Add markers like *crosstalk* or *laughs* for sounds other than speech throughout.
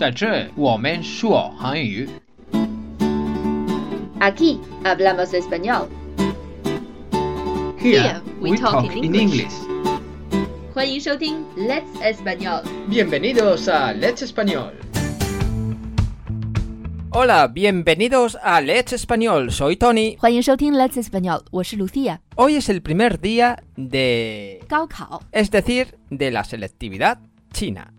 在这我们说韩语。 Aquí hablamos español. Here we talk in English. 欢迎收听 Let's Español。 Bienvenidos a Let's Español. Hola, bienvenidos a Let's Español. Soy Tony. 欢迎收听 Let's Español，我是 Lucia。 Hoy es el primer día de... 高考， es decir, de la selectividad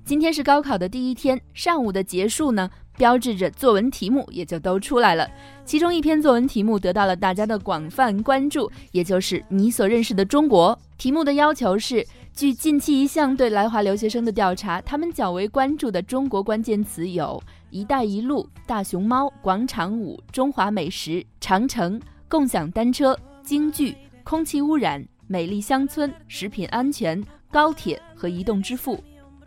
今天是高考的第一天，上午的结束呢，标志着作文题目也就都出来了。其中一篇作文题目得到了大家的广泛关注，也就是你所认识的中国。题目的要求是，据近期一项对来华留学生的调查，他们较为关注的中国关键词有“一带一路”、“大熊猫”、“广场舞”、“中华美食”、“长城”、“共享单车”、“京剧”、“空气污染”、“美丽乡村”、“食品安全”、“高铁”和“移动支付”。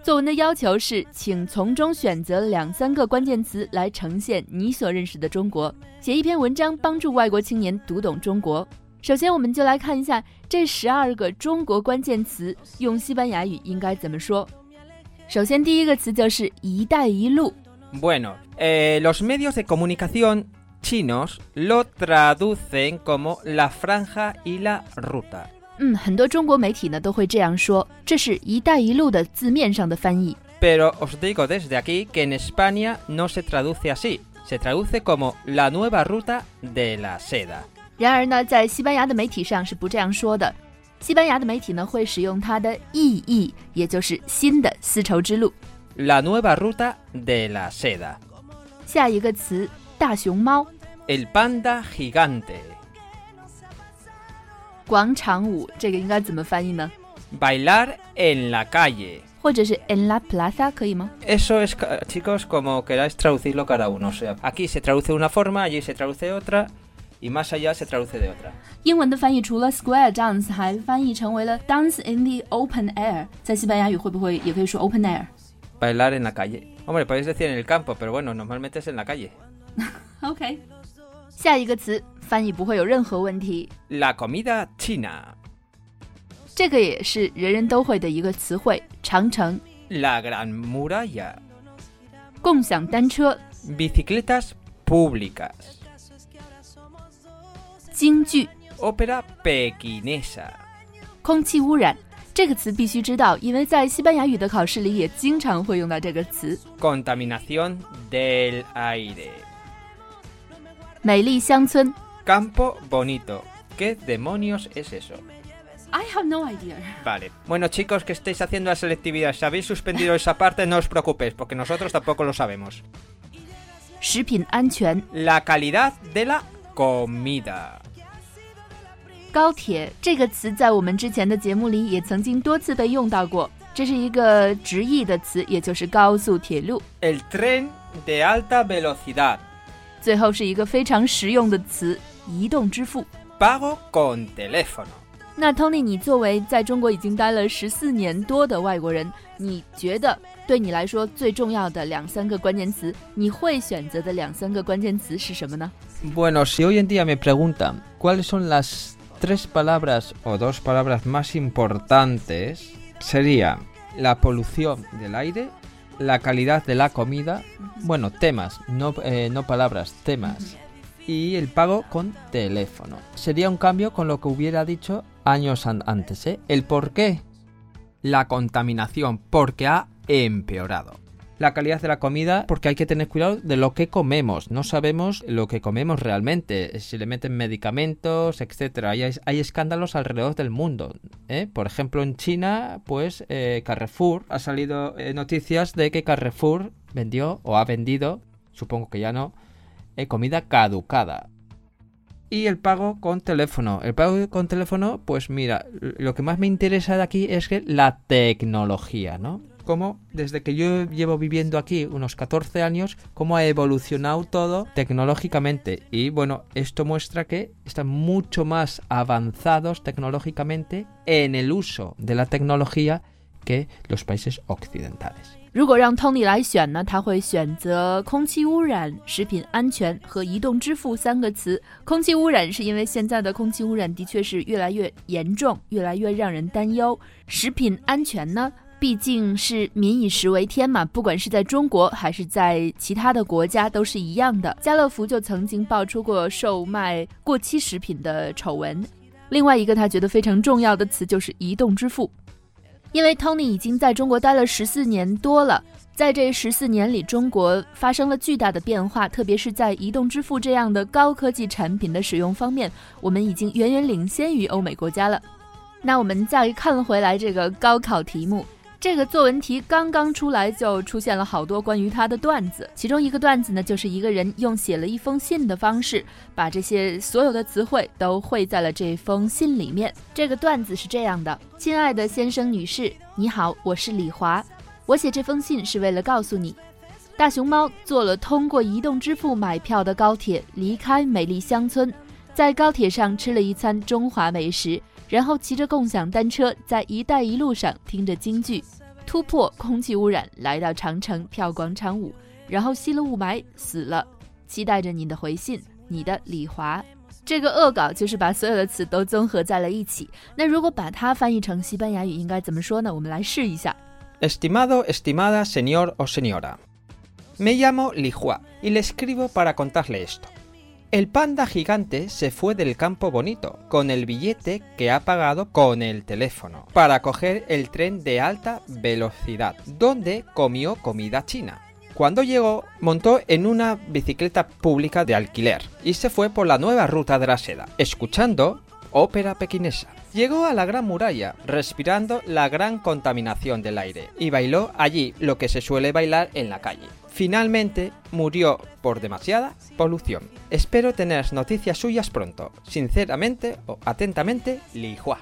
作文的要求是，请从中选择两三个关键词来呈现你所认识的中国，写一篇文章帮助外国青年读懂中国。首先，我们就来看一下这十二个中国关键词用西班牙语应该怎么说。首先，第一个词就是“一带一路 Bueno, eh, los medios de comunicación chinos lo traducen como la franja y la ruta. ”。嗯，很多中国媒体呢都会这样说，这是一带一路的字面上的翻译。 Pero os digo desde aquí que en España no se traduce así. Se traduce como la nueva ruta de la seda. 然而呢，在西班牙的媒体上是不这样说的。西班牙的媒体呢会使用它的意译，也就是新的丝绸之路。 La nueva ruta de la seda. 下一个词大熊猫 El panda gigante. 广场舞，这个应该怎么翻译呢？ Bailar en la calle. 或者是 en la plaza 可以吗？ Eso es, ca- chicos, como queráis traducirlo cada uno. O sea, aquí se traduce de una forma, allí se traduce otra, y más allá se traduce de otra. 英文的翻译除了 square dance，还翻译成为了 dance in the open air。在西班牙语会不会也可以说 open air？OK，、 Bailar en la calle. Hombre, podéis decir en el campo, pero bueno, normalmente es en la calle. *laughs* 下一个词翻译不会有任何问题，La comida china. 这个也是人人都会的一个词汇。长城、La gran muralla. 共享单车、Bicicletas públicas. 京剧、Ópera pequinesa. 空气污染。这个词必须知道，因为在西班牙语的考试里也经常会用到这个词。Contaminación del aire. 美丽乡村 Campo bonito. ¿Qué demonios es eso? ，I have no idea。 Vale. Bueno, chicos, que estáis haciendo la selectividad, si habéis suspendido esa parte, no os preocupéis, porque nosotros tampoco lo sabemos. 食品安全、 La calidad de la comida. 高铁这个词在我们之前的节目里也曾经多次被用到过，这是一个直译的词，也就是高速铁路。 El tren de alta velocidad. 最后是一个非常实用的词——移动支付。 Pago con teléfono. 那 Tony，你作为在中国已经待了十四年多的外国人，你觉得对你来说最重要的两三个关键词，你会选择的两三个关键词是什么呢？ Bueno, si hoy en día me preguntan cuáles son las tres palabras o dos palabras más importantes, sería la polución del aire, la calidad de la comida, bueno, temas, no, eh, no palabras, temas, y el pago con teléfono. Sería un cambio con lo que hubiera dicho años an- antes, ¿eh? ¿El por qué? La contaminación, porque ha empeorado. La calidad de la comida, porque hay que tener cuidado de lo que comemos. No sabemos lo que comemos realmente, si le meten medicamentos, etcétera. Hay, hay escándalos alrededor del mundo. ¿eh? Por ejemplo, en China, pues eh, Carrefour ha salido eh, noticias de que Carrefour vendió o ha vendido, supongo que ya no, eh, comida caducada. Y el pago con teléfono. El pago con teléfono, pues mira, lo que más me interesa de aquí es que la tecnología, ¿no? Cómo desde que yo llevo viviendo aquí unos 14 años, cómo ha evolucionado todo tecnológicamente. Y bueno, esto muestra que están mucho más avanzados tecnológicamente en el uso de la tecnología que los países occidentales. 如果让 Tony 来选呢，他会选择空气污染、食品安全和移动支付三个词。空气污染是因为现在的空气污染的确是越来越严重，越来越让人担忧。食品安全呢， 毕竟是民以食为天嘛，不管是在中国还是在其他的国家都是一样的。家乐福就曾经爆出过售卖过期食品的丑闻。另外一个他觉得非常重要的词就是移动支付，因为 Tony 已经在中国待了十四年多了，在这十四年里，中国发生了巨大的变化，特别是在移动支付这样的高科技产品的使用方面，我们已经远远领先于欧美国家了。那我们再看回来这个高考题目。这个作文题刚刚出来，就出现了好多关于他的段子。其中一个段子呢，就是一个人用写了一封信的方式，把这些所有的词汇都汇在了这封信里面。这个段子是这样的：亲爱的先生、女士，你好，我是李华。我写这封信是为了告诉你，大熊猫坐了通过移动支付买票的高铁，离开美丽乡村，在高铁上吃了一餐中华美食。然后骑着共享单车，在“一带一路”上听着京剧，突破空气污染，来到长城跳广场舞，然后吸了雾霾死了。期待着你的回信，你的李华。这个恶搞就是把所有的词都综合在了一起。那如果把它翻译成西班牙语，应该怎么说呢？我们来试一下。Estimado, estimada señor o señora, me llamo Li Hua y le escribo para contarle esto. El panda gigante se fue del campo bonito con el billete que ha pagado con el teléfono para coger el tren de alta velocidad, donde comió comida china. Cuando llegó, montó en una bicicleta pública de alquiler y se fue por la nueva ruta de la seda, escuchando ópera pequinesa. Llegó a la gran muralla, respirando la gran contaminación del aire, y bailó allí lo que se suele bailar en la calle. Finalmente murió por demasiada polución. Espero tener noticias suyas pronto. Sinceramente o atentamente, Li Hua.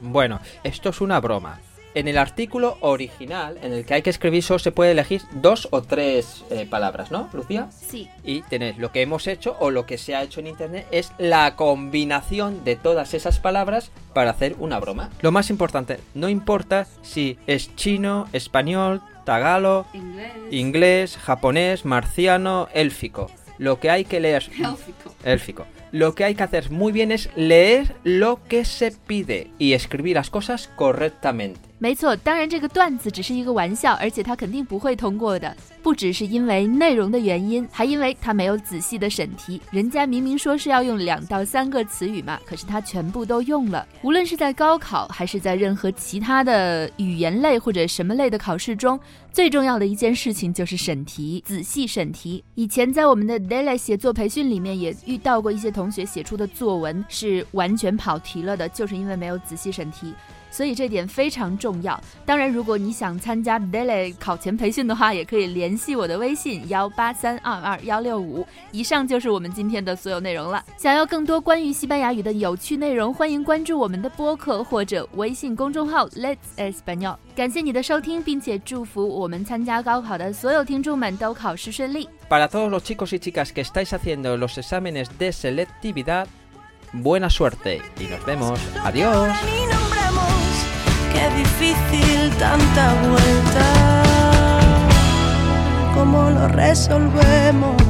Bueno, esto es una broma. En el artículo original, en el que hay que escribir, solo se puede elegir dos o tres eh, palabras, ¿no, Lucía? Sí. Y tenéis lo que hemos hecho o lo que se ha hecho en internet es la combinación de todas esas palabras para hacer una broma. Lo más importante, no importa si es chino, español, tagalo, inglés, inglés japonés, marciano, élfico. Lo que hay que leer. Élfico. Élfico lo que hay que hacer muy bien es leer lo que se pide y escribir las cosas correctamente. 没错，当然这个段子只是一个玩笑，而且他肯定不会通过的。不只是因为内容的原因，还因为他没有仔细的审题。人家明明说是要用两到三个词语嘛，可是他全部都用了。无论是在高考还是在任何其他的语言类或者什么类的考试中，最重要的一件事情就是审题，仔细审题。以前在我们的 daily 写作培训里面也遇到过一些同学写出的作文是完全跑题了的，就是因为没有仔细审题。所以这点非常重要。当然，如果你想参加 Daily 考前培训的话，也可以联系我的微信幺八三二二幺六五。以上就是我们今天的所有内容了。想要更多关于西班牙语的有趣内容，欢迎关注我们的播客或者微信公众号 Let's Español。感谢你的收听，并且祝福我们参加高考的所有听众们都考试顺利。Para todos los chicos y chicas que estáis haciendo los exámenes de selectividad, buena suerte y nos vemos. Adiós. Qué difícil tanta vuelta. ¿Cómo lo resolvemos?